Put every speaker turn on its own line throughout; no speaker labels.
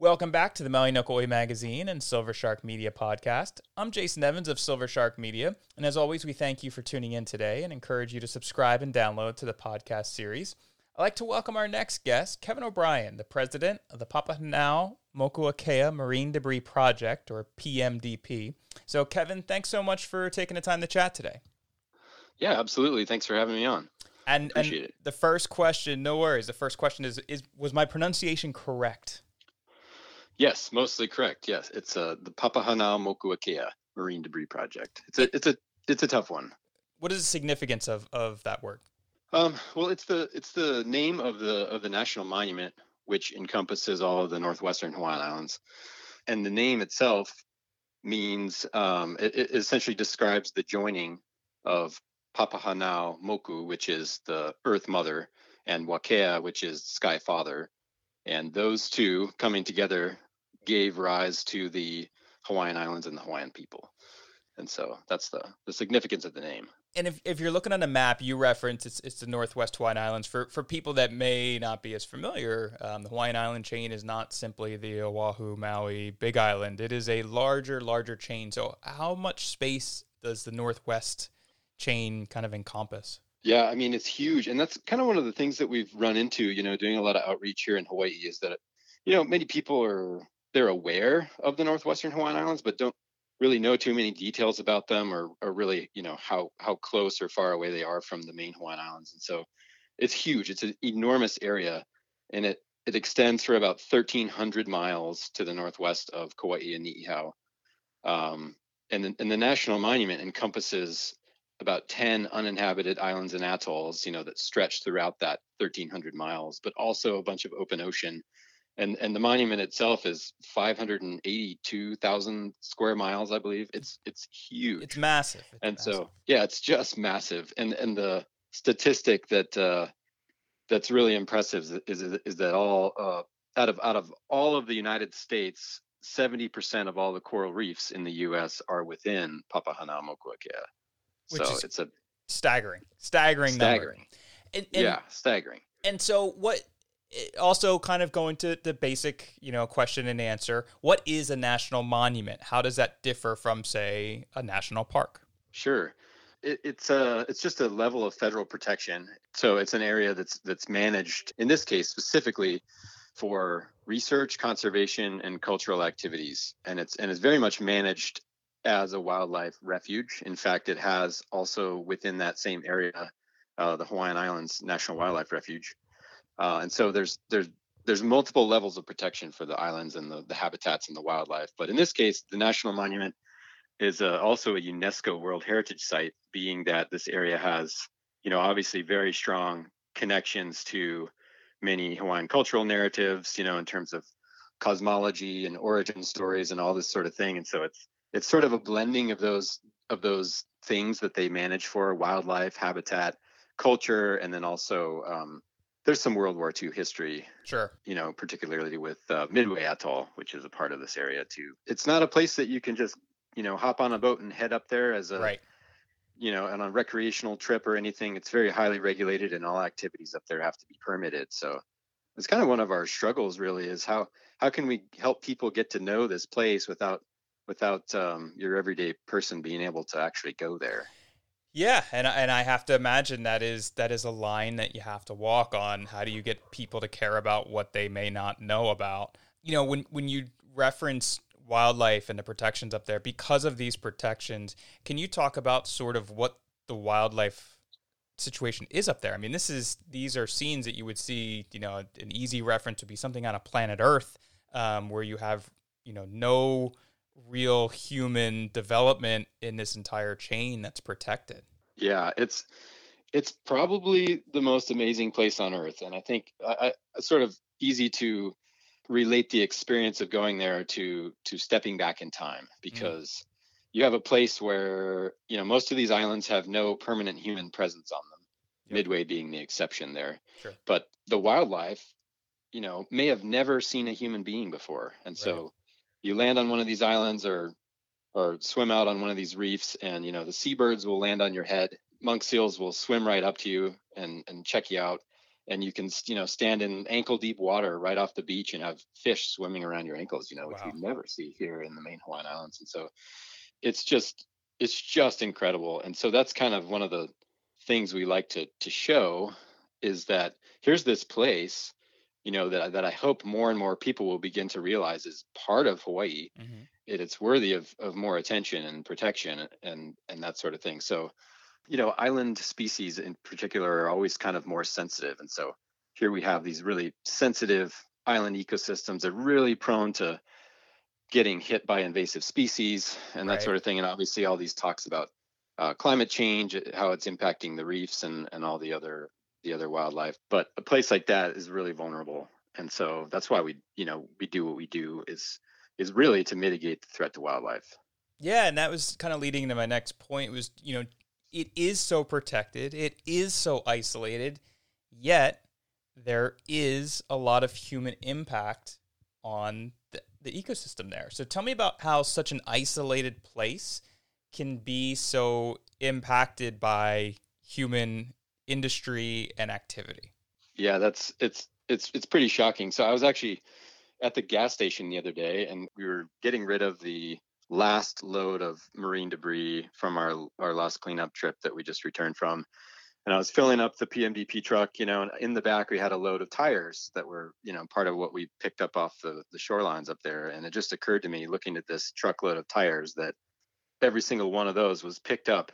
Welcome back to the Maui no Oi magazine and Silver Shark Media podcast. I'm Jason Evans of Silver Shark Media, and as always, we thank you for tuning in today and encourage you to subscribe and download to the podcast series. I'd like to welcome our next guest, Kevin O'Brien, the president of the Papahanao Mokuakea Marine Debris Project, or PMDP. So, Kevin, thanks so much for taking the time to chat today.
Yeah, absolutely. Thanks for having me on.
And, and the first question, no worries. The first question is, is was my pronunciation correct?
Yes, mostly correct. Yes, it's uh, the Papahānaumokuākea Marine Debris Project. It's a it's a it's a tough one.
What is the significance of of that work?
Um, well, it's the it's the name of the of the national monument, which encompasses all of the northwestern Hawaiian Islands, and the name itself means um, it, it essentially describes the joining of Papahānaumoku, which is the Earth Mother, and Wakea, which is Sky Father, and those two coming together gave rise to the Hawaiian Islands and the Hawaiian people. And so that's the, the significance of the name.
And if, if you're looking on a map, you reference it's, it's the Northwest Hawaiian Islands. For, for people that may not be as familiar, um, the Hawaiian Island chain is not simply the Oahu, Maui, Big Island. It is a larger, larger chain. So, how much space does the Northwest chain kind of encompass?
Yeah, I mean, it's huge. And that's kind of one of the things that we've run into, you know, doing a lot of outreach here in Hawaii is that, you know, many people are they're aware of the northwestern Hawaiian Islands, but don't really know too many details about them or, or really, you know, how how close or far away they are from the main Hawaiian Islands. And so it's huge. It's an enormous area, and it it extends for about 1,300 miles to the northwest of Kauai and Niihau. Um, and, the, and the national monument encompasses about 10 uninhabited islands and atolls, you know, that stretch throughout that 1,300 miles, but also a bunch of open ocean and and the monument itself is 582,000 square miles, I believe. It's it's huge.
It's massive. It's
and
massive.
so yeah, it's just massive. And and the statistic that uh, that's really impressive is is, is that all uh, out of out of all of the United States, 70% of all the coral reefs in the U.S. are within Papahānaumokuākea.
So it's a staggering, staggering,
staggering. And, and, yeah, staggering.
And so what also kind of going to the basic you know question and answer. What is a national monument? How does that differ from say a national park?
Sure. It, it's a it's just a level of federal protection. So it's an area that's that's managed in this case specifically for research conservation and cultural activities. And it's and it's very much managed as a wildlife refuge. In fact it has also within that same area uh, the hawaiian islands national wildlife refuge uh, and so there's there's there's multiple levels of protection for the islands and the, the habitats and the wildlife. But in this case, the national monument is uh, also a UNESCO World Heritage Site, being that this area has, you know, obviously very strong connections to many Hawaiian cultural narratives, you know, in terms of cosmology and origin stories and all this sort of thing. And so it's it's sort of a blending of those of those things that they manage for wildlife, habitat, culture, and then also um, there's some World War II history.
Sure.
You know, particularly with uh, Midway Atoll, which is a part of this area too. It's not a place that you can just, you know, hop on a boat and head up there as a,
right.
you know, on a recreational trip or anything. It's very highly regulated, and all activities up there have to be permitted. So it's kind of one of our struggles, really, is how how can we help people get to know this place without without um, your everyday person being able to actually go there.
Yeah, and and I have to imagine that is that is a line that you have to walk on. How do you get people to care about what they may not know about? You know, when when you reference wildlife and the protections up there because of these protections, can you talk about sort of what the wildlife situation is up there? I mean, this is these are scenes that you would see. You know, an easy reference would be something on a planet Earth, um, where you have you know no real human development in this entire chain that's protected.
Yeah, it's it's probably the most amazing place on earth, and I think I, I sort of easy to relate the experience of going there to to stepping back in time mm-hmm. because mm. you have a place where you know most of these islands have no permanent human presence on them yep. midway being the exception there
sure.
but the wildlife you know may have never seen a human being before and right. so you land on one of these islands or or swim out on one of these reefs and you know the seabirds will land on your head. Monk seals will swim right up to you and and check you out. And you can you know stand in ankle deep water right off the beach and have fish swimming around your ankles you know which
Wow.
you never see here in the main hawaiian islands. And so it's just it's just incredible. And so that's kind of one of the things we like to to show is that here's this place you know that that I hope more and more people will begin to realize is part of Hawaii.
Mhm.
it, it's worthy of, of more attention and protection and and that sort of thing. So you know island species in particular are always kind of more sensitive. And so here we have these really sensitive island ecosystems. That are really prone to getting hit by invasive species and that
Right.
sort of thing. And obviously all these talks about uh, climate change how it's impacting the reefs and and all the other the other wildlife but a place like that is really vulnerable and so that's why we you know we do what we do is is really to mitigate the threat to wildlife
Yeah, and that was kind of leading into my next point was, you know, it is so protected, it is so isolated, yet there is a lot of human impact on the, the ecosystem there. So tell me about how such an isolated place can be so impacted by human industry and activity.
Yeah, that's it's it's it's pretty shocking. So I was actually at the gas station the other day, and we were getting rid of the last load of marine debris from our our last cleanup trip that we just returned from. And I was filling up the PMDP truck, you know, and in the back we had a load of tires that were, you know, part of what we picked up off the, the shorelines up there. And it just occurred to me looking at this truckload of tires that every single one of those was picked up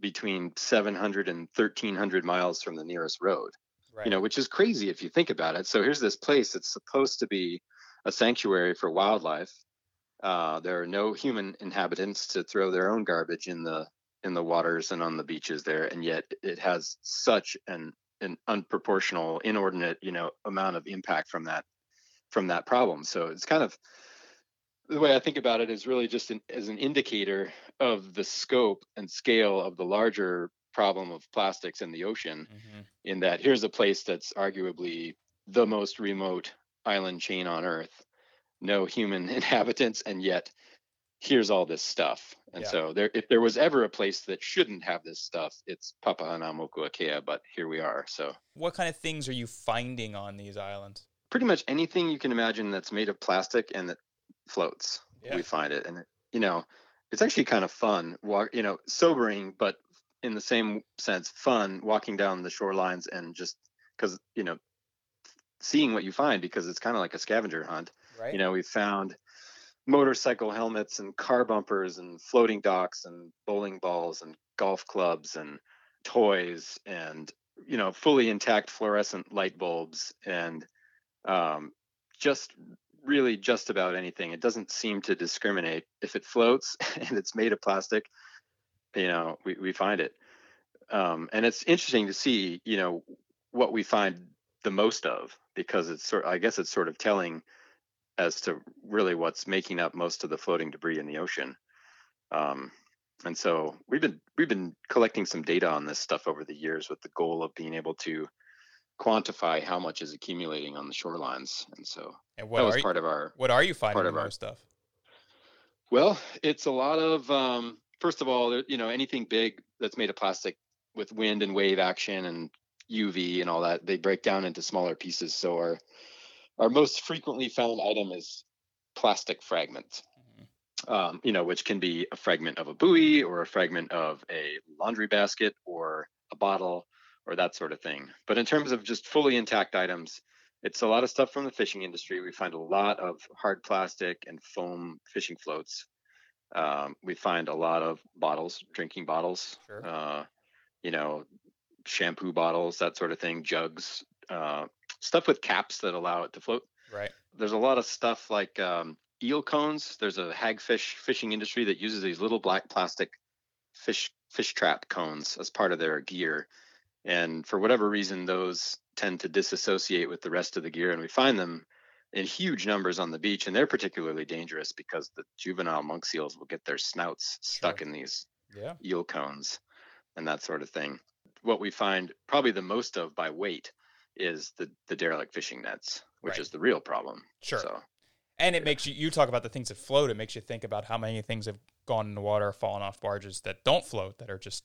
between 700 and 1300 miles from the nearest road
Right.
you know, which is crazy if you think about it. So here's this place that's supposed to be a sanctuary for wildlife. Uh, there are no human inhabitants to throw their own garbage in the in the waters and on the beaches there, and yet it has such an an unproportional, inordinate, you know, amount of impact from that from that problem. So it's kind of the way I think about it is really just an, as an indicator of the scope and scale of the larger problem of plastics in the ocean
Mhm.
in that here's a place that's arguably the most remote island chain on earth no human inhabitants and yet here's all this stuff and
Yeah.
so there if there was ever a place that shouldn't have this stuff it's Papahānaumokuākea but here we are so
What kind of things are you finding on these islands?
pretty much anything you can imagine that's made of plastic and that floats
Yeah.
we find it and you know it's actually kind of fun walk you know sobering but in the same sense fun walking down the shorelines and just because you know seeing what you find because it's kind of like a scavenger hunt
Right.
you know we found motorcycle helmets and car bumpers and floating docks and bowling balls and golf clubs and toys and you know fully intact fluorescent light bulbs and um, just really just about anything. It doesn't seem to discriminate. If it floats and it's made of plastic you know we, we find it. Um, and it's interesting to see you know what we find the most of because it's sort i guess it's sort of telling as to really what's making up most of the floating debris in the ocean. Um, and so we've been we've been collecting some data on this stuff over the years with the goal of being able to quantify how much is accumulating on the shorelines. And so
and what
that was
are you,
part of our
what are you finding
part of our-
stuff?
well, it's a lot of um, first of all, you know, anything big that's made of plastic with wind and wave action and UV and all that, they break down into smaller pieces. So our our most frequently found item is plastic fragments. Um, you know, which can be a fragment of a buoy or a fragment of a laundry basket or a bottle or that sort of thing. But in terms of just fully intact items, it's a lot of stuff from the fishing industry. We find a lot of hard plastic and foam fishing floats. Um, we find a lot of bottles, drinking bottles,
Sure.
uh, you know, shampoo bottles, that sort of thing, jugs, uh, stuff with caps that allow it to float.
Right.
There's a lot of stuff like um, eel cones. There's a hagfish fishing industry that uses these little black plastic fish fish trap cones as part of their gear. And for whatever reason, those tend to disassociate with the rest of the gear, and we find them in huge numbers on the beach. And they're particularly dangerous because the juvenile monk seals will get their snouts stuck
Sure.
in these
Yeah.
eel cones and that sort of thing. What we find probably the most of by weight is the the derelict fishing nets, which
Right.
is the real problem.
Sure.
So
And it makes you you talk about the things that float. It makes you think about how many things have gone in the water, fallen off barges that don't float, that are just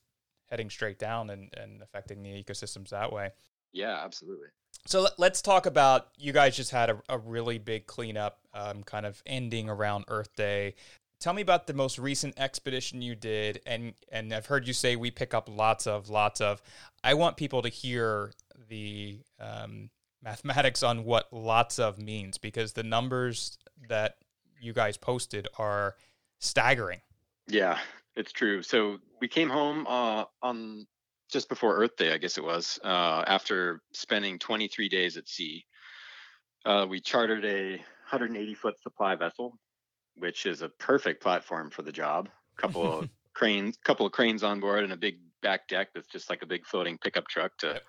heading straight down and, and affecting the ecosystems that way.
Yeah, absolutely.
So let's talk about you guys just had a, a really big cleanup, um, kind of ending around Earth Day. Tell me about the most recent expedition you did, and and I've heard you say we pick up lots of lots of. I want people to hear the um, mathematics on what lots of means because the numbers that you guys posted are staggering.
Yeah, it's true. So we came home uh, on just before Earth Day, I guess it was, uh, after spending 23 days at sea. Uh, we chartered a 180 foot supply vessel, which is a perfect platform for the job. A couple of cranes, couple of cranes on board, and a big back deck that's just like a big floating pickup truck to yep.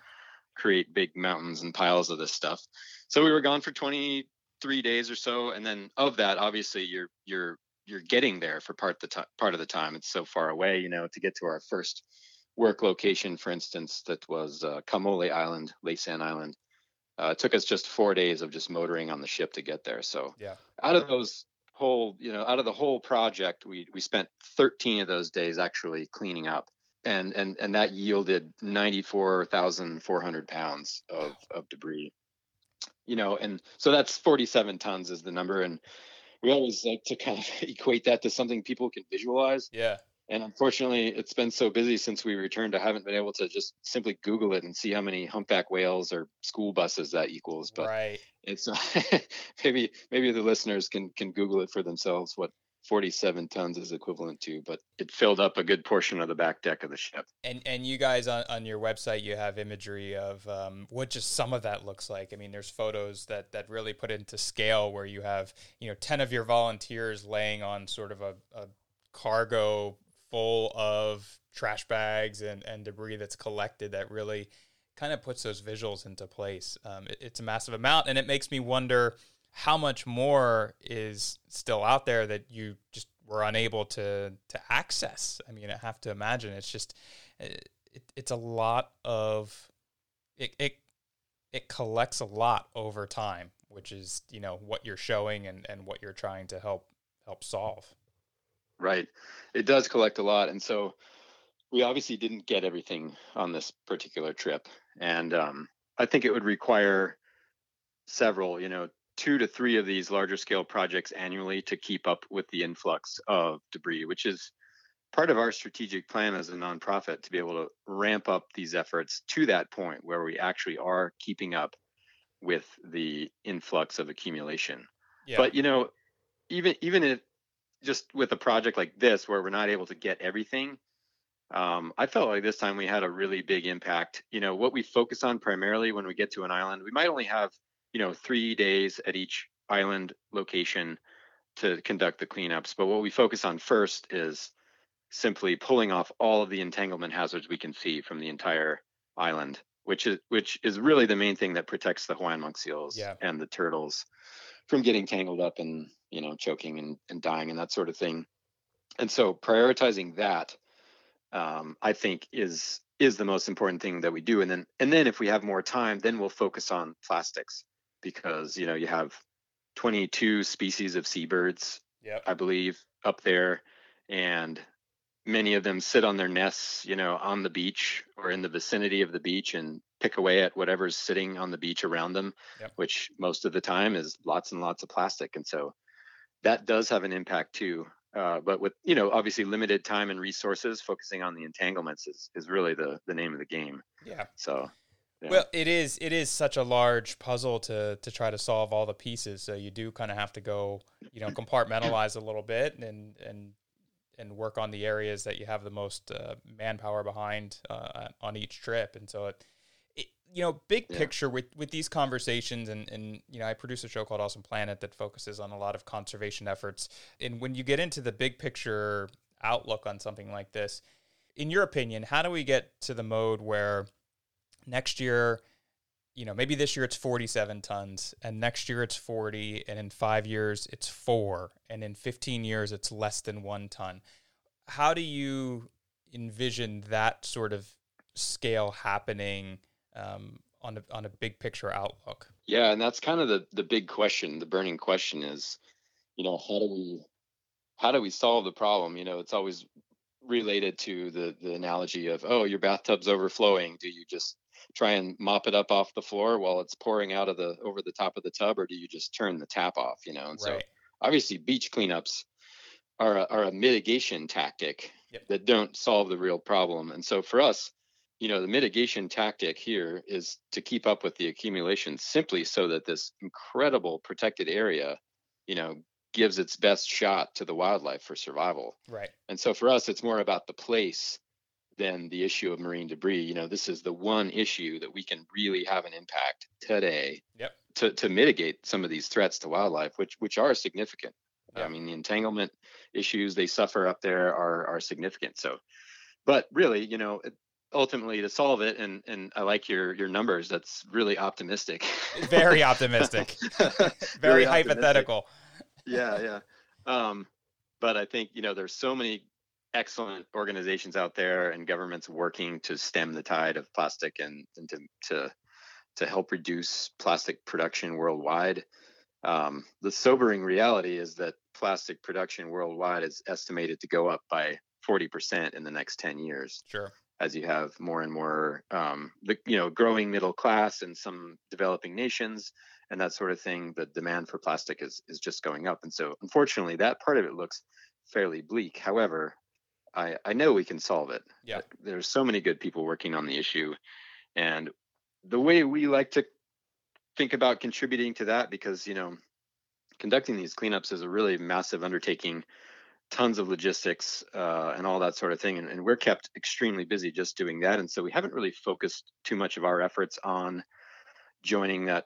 create big mountains and piles of this stuff. So we were gone for 23 days or so, and then of that, obviously, you're you're you're getting there for part the t- part of the time. It's so far away, you know, to get to our first work location, for instance, that was uh, Kamole Island, Laysan Island. Uh, it took us just four days of just motoring on the ship to get there. So
yeah,
out of those whole, you know, out of the whole project, we we spent 13 of those days actually cleaning up, and and and that yielded 94,400 pounds of of debris. You know, and so that's 47 tons is the number, and we always like to kind of equate that to something people can visualize.
Yeah
and unfortunately it's been so busy since we returned i haven't been able to just simply google it and see how many humpback whales or school buses that equals but
right.
it's maybe maybe the listeners can can google it for themselves what 47 tons is equivalent to but it filled up a good portion of the back deck of the ship
and and you guys on, on your website you have imagery of um, what just some of that looks like i mean there's photos that that really put into scale where you have you know 10 of your volunteers laying on sort of a, a cargo full of trash bags and, and debris that's collected that really kind of puts those visuals into place. Um, it, it's a massive amount, and it makes me wonder how much more is still out there that you just were unable to to access. I mean, I have to imagine it's just it, it, it's a lot of it, it it collects a lot over time, which is you know what you're showing and and what you're trying to help help solve.
Right. It does collect a lot. And so we obviously didn't get everything on this particular trip. And um, I think it would require several, you know, two to three of these larger scale projects annually to keep up with the influx of debris, which is part of our strategic plan as a nonprofit to be able to ramp up these efforts to that point where we actually are keeping up with the influx of accumulation. Yeah. But you know, even even if just with a project like this where we're not able to get everything um, i felt like this time we had a really big impact you know what we focus on primarily when we get to an island we might only have you know three days at each island location to conduct the cleanups. But what we focus on first is simply pulling off all of the entanglement hazards we can see from the entire island which is which is really the main thing that protects the hawaiian monk seals
yeah.
and the turtles from getting tangled up and you know choking and, and dying and that sort of thing. And so prioritizing that um, i think is is the most important thing that we do. And then and then if we have more time then we'll focus on plastics because you know you have 22 species of seabirds
yep.
i believe up there and many of them sit on their nests you know on the beach or in the vicinity of the beach and pick away at whatever's sitting on the beach around them
yep.
which most of the time is lots and lots of plastic and so that does have an impact too. Uh, but with you know obviously limited time and resources, focusing on the entanglements is is really the the name of the game.
Yeah.
So.
Yeah. Well, it is it is such a large puzzle to to try to solve all the pieces. So you do kind of have to go, you know, compartmentalize a little bit and and and work on the areas that you have the most uh, manpower behind uh, on each trip. And so it, you know, big yeah. picture with with these conversations, and and you know, I produce a show called Awesome Planet that focuses on a lot of conservation efforts. And when you get into the big picture outlook on something like this, in your opinion, how do we get to the mode where next year, you know, maybe this year it's 47 tons, and next year it's 40, and in five years it's four, and in 15 years it's less than one ton. How do you envision that sort of scale happening? um, on a on a big picture outlook.
Yeah, and that's kind of the the big question. The burning question is, you know, how do we how do we solve the problem? You know, it's always related to the the analogy of oh, your bathtub's overflowing. Do you just try and mop it up off the floor while it's pouring out of the over the top of the tub, or do you just turn the tap off? You know, and right. so obviously beach cleanups are a, are a mitigation tactic yep. that don't solve the real problem. And so for us, you know, the mitigation tactic here is to keep up with the accumulation simply so that this incredible protected area, you know, gives its best shot to the wildlife for survival.
Right.
And so for us, it's more about the place than the issue of marine debris. You know, this is the one issue that we can really have an impact today
yep.
to, to mitigate some of these threats to wildlife, which which are significant. Yeah. I mean, the entanglement issues they suffer up there are are significant. So, but really, you know, ultimately to solve it, and and I like your your numbers. That's really optimistic.
Very optimistic. Very, Very hypothetical.
yeah, yeah. Um, but I think you know there's so many excellent organizations out there and governments working to stem the tide of plastic and, and to, to to help reduce plastic production worldwide. Um, the sobering reality is that plastic production worldwide is estimated to go up by 40% in the next 10 years.
Sure.
As you have more and more, um, the you know, growing middle class in some developing nations and that sort of thing, the demand for plastic is is just going up. And so, unfortunately, that part of it looks fairly bleak. However, I, I know we can solve it.
Yeah.
There's so many good people working on the issue. And the way we like to think about contributing to that, because, you know, conducting these cleanups is a really massive undertaking, tons of logistics uh, and all that sort of thing. And, and, we're kept extremely busy just doing that. And so we haven't really focused too much of our efforts on joining that,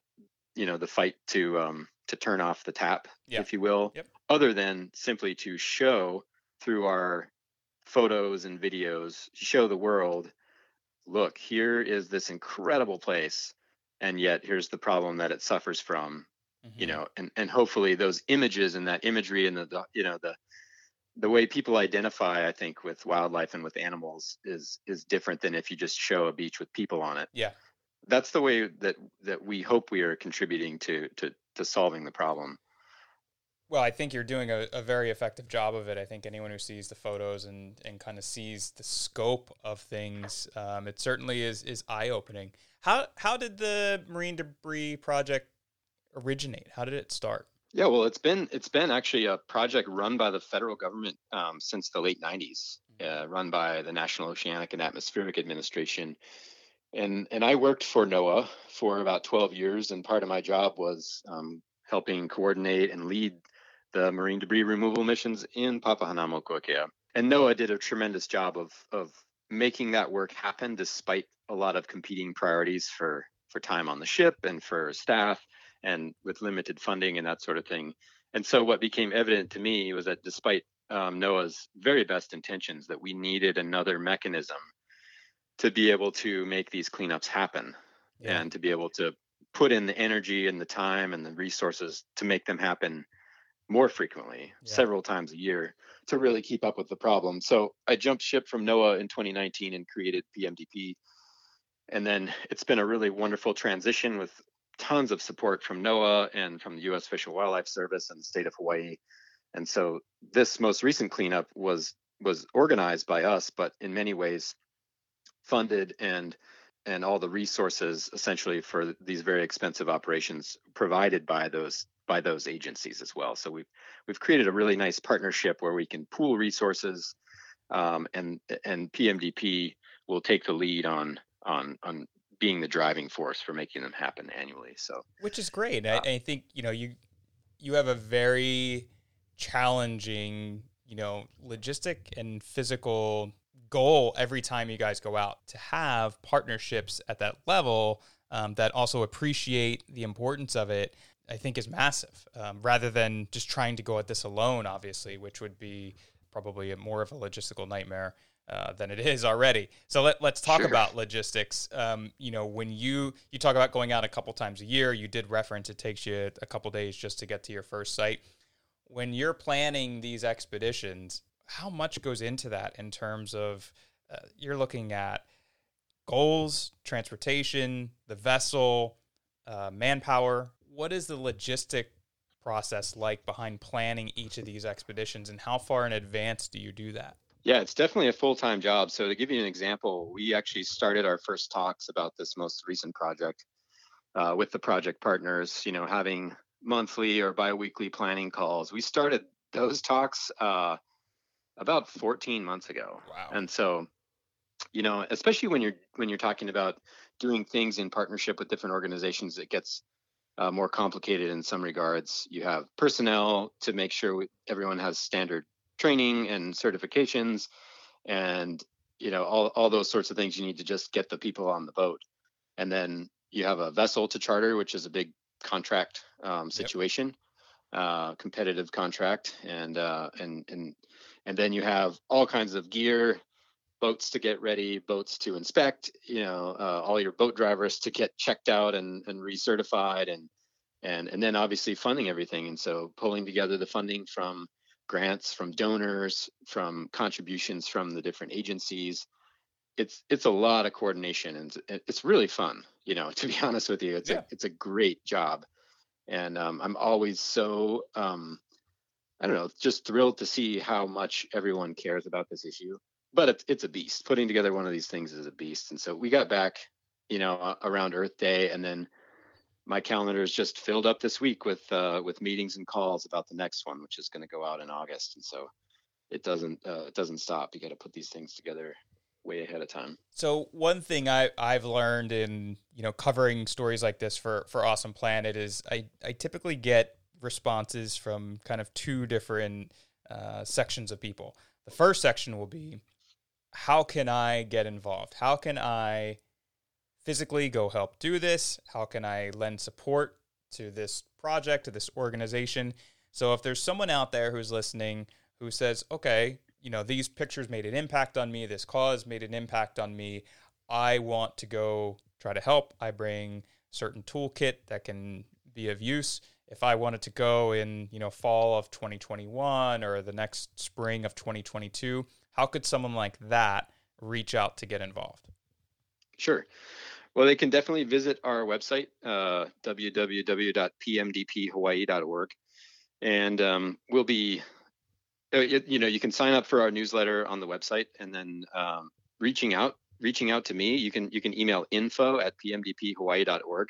you know, the fight to, um, to turn off the tap,
yeah.
if you will,
yep.
other than simply to show through our photos and videos show the world look here is this incredible place and yet here's the problem that it suffers from mm-hmm. you know and and hopefully those images and that imagery and the, the you know the the way people identify i think with wildlife and with animals is is different than if you just show a beach with people on it.
Yeah.
That's the way that that we hope we are contributing to to to solving the problem
well, I think you're doing a, a, very effective job of it. I think anyone who sees the photos and, and kind of sees the scope of things, um, it certainly is is eye opening. How how did the marine debris project originate? How did it start?
Yeah, well, it's been it's been actually a project run by the federal government um, since the late '90s, mm-hmm. uh, run by the National Oceanic and Atmospheric Administration, and and I worked for NOAA for about 12 years, and part of my job was um, helping coordinate and lead the marine debris removal missions in Papahanaumokuakea. And NOAA did a tremendous job of of making that work happen despite a lot of competing priorities for for time on the ship and for staff and with limited funding and that sort of thing. And so what became evident to me was that despite um, NOAA's very best intentions, that we needed another mechanism to be able to make these cleanups happen yeah. and to be able to put in the energy and the time and the resources to make them happen more frequently, yeah. several times a year, to really keep up with the problem. So I jumped ship from NOAA in 2019 and created PMDP. And then it's been a really wonderful transition with tons of support from NOAA and from the U.S. Fish and Wildlife Service and the state of Hawaii. And so this most recent cleanup was was organized by us, but in many ways funded and and all the resources essentially for these very expensive operations provided by those by those agencies as well. So we've we've created a really nice partnership where we can pool resources, um, and and PMDP will take the lead on on on being the driving force for making them happen annually. So
which is great. Uh, I, I think you know you you have a very challenging you know logistic and physical goal every time you guys go out to have partnerships at that level um, that also appreciate the importance of it I think is massive. Um, rather than just trying to go at this alone, obviously, which would be probably a, more of a logistical nightmare uh, than it is already. So let, let's talk sure. about logistics. Um, you know, when you you talk about going out a couple times a year, you did reference it takes you a couple days just to get to your first site. When you're planning these expeditions, how much goes into that in terms of uh, you're looking at goals, transportation, the vessel, uh, manpower, what is the logistic process like behind planning each of these expeditions and how far in advance do you do that?
Yeah, it's definitely a full time job. So, to give you an example, we actually started our first talks about this most recent project uh, with the project partners, you know, having monthly or biweekly planning calls. We started those talks uh, about 14 months ago.
Wow.
And so, you know, especially when you're when you're talking about doing things in partnership with different organizations, it gets uh, more complicated in some regards. You have personnel to make sure we, everyone has standard training and certifications, and you know all all those sorts of things. You need to just get the people on the boat, and then you have a vessel to charter, which is a big contract um, situation, yep. uh, competitive contract, and uh, and and and then you have all kinds of gear boats to get ready, boats to inspect, you know, uh, all your boat drivers to get checked out and, and recertified and, and, and then obviously funding everything. And so pulling together the funding from grants, from donors, from contributions from the different agencies. It's, it's a lot of coordination and it's really fun, you know, to be honest with you, it's yeah. a, it's a great job. And um, I'm always so, um, I don't know, just thrilled to see how much everyone cares about this issue but it's, it's a beast. Putting together one of these things is a beast. And so we got back, you know, around Earth Day, and then my calendar is just filled up this week with uh, with meetings and calls about the next one, which is going to go out in August. And so it doesn't uh, it doesn't stop. You got to put these things together way ahead of time.
So one thing I I've learned in you know covering stories like this for for Awesome Planet is I I typically get responses from kind of two different uh, sections of people. The first section will be how can I get involved? How can I physically go help do this? How can I lend support to this project, to this organization? So if there's someone out there who's listening who says, okay, you know, these pictures made an impact on me, this cause made an impact on me, I want to go try to help. I bring certain toolkit that can be of use. If I wanted to go in, you know, fall of 2021 or the next spring of 2022, how could someone like that reach out to get involved?
Sure. Well, they can definitely visit our website, uh, www.pmdphawaii.org. And um, we'll be, uh, you know, you can sign up for our newsletter on the website and then um, reaching out, reaching out to me, you can, you can email info at pmdphawaii.org.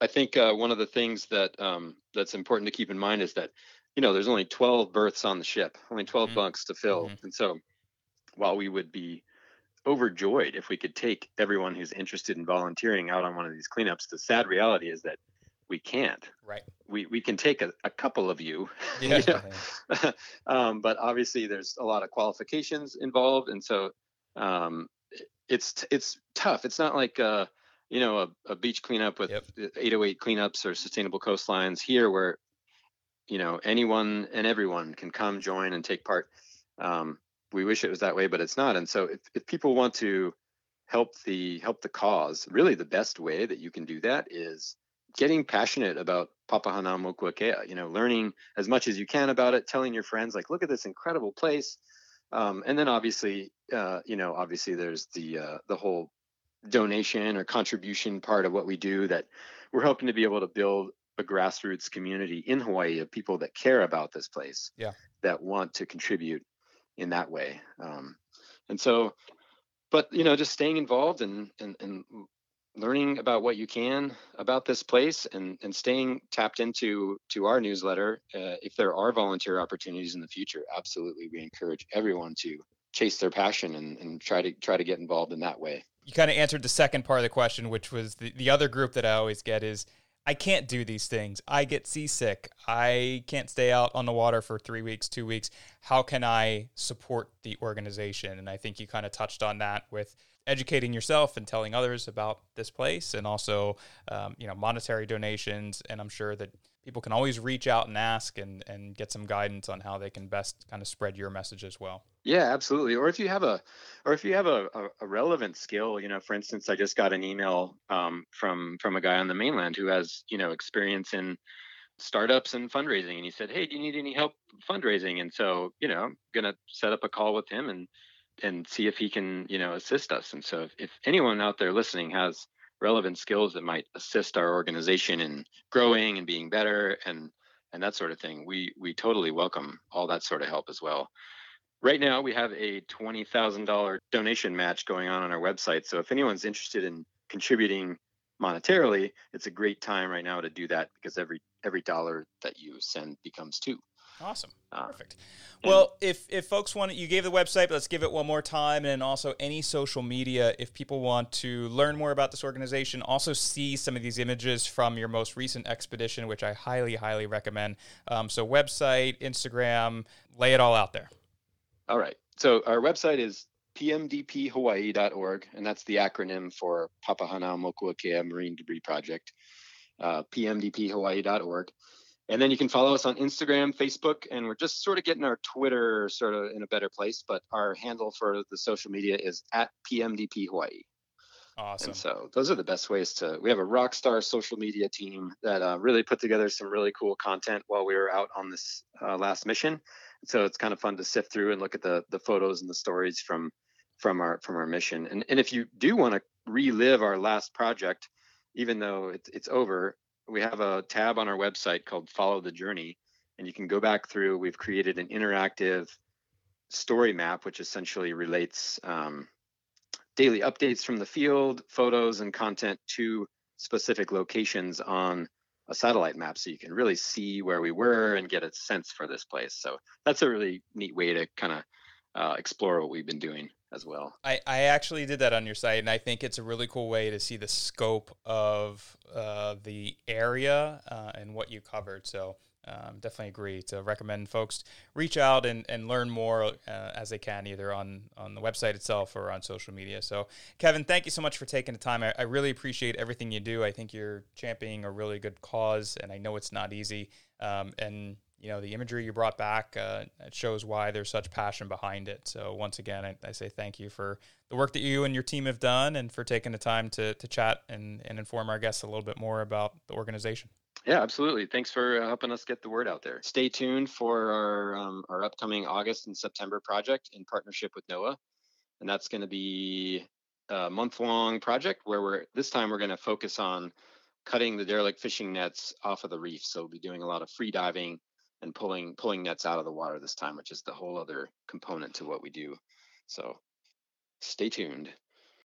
I think uh, one of the things that um, that's important to keep in mind is that you know, there's only 12 berths on the ship, only 12 mm-hmm. bunks to fill. Mm-hmm. And so while we would be overjoyed if we could take everyone who's interested in volunteering out on one of these cleanups, the sad reality is that we can't.
Right.
We, we can take a, a couple of you, yeah. you know? um, but obviously there's a lot of qualifications involved. And so um, it's, it's tough. It's not like, uh, you know, a, a beach cleanup with yep. 808 cleanups or sustainable coastlines here where you know anyone and everyone can come join and take part um, we wish it was that way but it's not and so if, if people want to help the help the cause really the best way that you can do that is getting passionate about Papahanaumokuakea, you know, learning as much as you can about it, telling your friends, like, look at this incredible place. Um, and then obviously, uh, you know, obviously there's the uh, the whole donation or contribution part of what we do that we're hoping to be able to build a grassroots community in Hawaii of people that care about this place,
yeah,
that want to contribute in that way. Um, and so, but you know, just staying involved and and and learning about what you can about this place and and staying tapped into to our newsletter uh, if there are volunteer opportunities in the future absolutely we encourage everyone to chase their passion and, and try to try to get involved in that way
you kind of answered the second part of the question which was the, the other group that i always get is I can't do these things. I get seasick. I can't stay out on the water for three weeks, two weeks. How can I support the organization? And I think you kind of touched on that with educating yourself and telling others about this place, and also, um, you know, monetary donations. And I'm sure that people can always reach out and ask and, and get some guidance on how they can best kind of spread your message as well.
Yeah, absolutely. Or if you have a, or if you have a, a, a relevant skill, you know, for instance, I just got an email um, from from a guy on the mainland who has you know experience in startups and fundraising, and he said, "Hey, do you need any help fundraising?" And so you know, I'm gonna set up a call with him and and see if he can you know assist us. And so if, if anyone out there listening has relevant skills that might assist our organization in growing and being better and and that sort of thing we we totally welcome all that sort of help as well right now we have a $20,000 donation match going on on our website. So if anyone's interested in contributing monetarily, it's a great time right now to do that because every every dollar that you send becomes two.
Awesome. Uh, Perfect. Well, if if folks want you gave the website, but let's give it one more time, and also any social media. If people want to learn more about this organization, also see some of these images from your most recent expedition, which I highly, highly recommend. Um, so, website, Instagram, lay it all out there.
All right. So our website is pmdphawaii.org, and that's the acronym for Papahanaumokuakea Marine Debris Project, uh, pmdphawaii.org. And then you can follow us on Instagram, Facebook, and we're just sort of getting our Twitter sort of in a better place. But our handle for the social media is at PMDP Hawaii.
Awesome.
And so those are the best ways to. We have a rock star social media team that uh, really put together some really cool content while we were out on this uh, last mission. So it's kind of fun to sift through and look at the the photos and the stories from from our from our mission. And and if you do want to relive our last project, even though it's it's over, we have a tab on our website called Follow the Journey, and you can go back through. We've created an interactive story map, which essentially relates um, daily updates from the field, photos, and content to specific locations on a satellite map so you can really see where we were and get a sense for this place. So that's a really neat way to kind of uh, explore what we've been doing as well.
I, I actually did that on your site, and I think it's a really cool way to see the scope of uh, the area uh, and what you covered. So um, definitely agree to recommend folks reach out and, and learn more uh, as they can, either on, on the website itself or on social media. So, Kevin, thank you so much for taking the time. I, I really appreciate everything you do. I think you're championing a really good cause, and I know it's not easy. Um, and you know the imagery you brought back uh, it shows why there's such passion behind it so once again I, I, say thank you for the work that you and your team have done and for taking the time to, to chat and, and inform our guests a little bit more about the organization
yeah, absolutely. Thanks for uh, helping us get the word out there. Stay tuned for our um, our upcoming August and September project in partnership with NOAA, and that's going to be a month long project where we're this time we're going to focus on cutting the derelict fishing nets off of the reef. So we'll be doing a lot of free diving and pulling pulling nets out of the water this time, which is the whole other component to what we do. So stay tuned.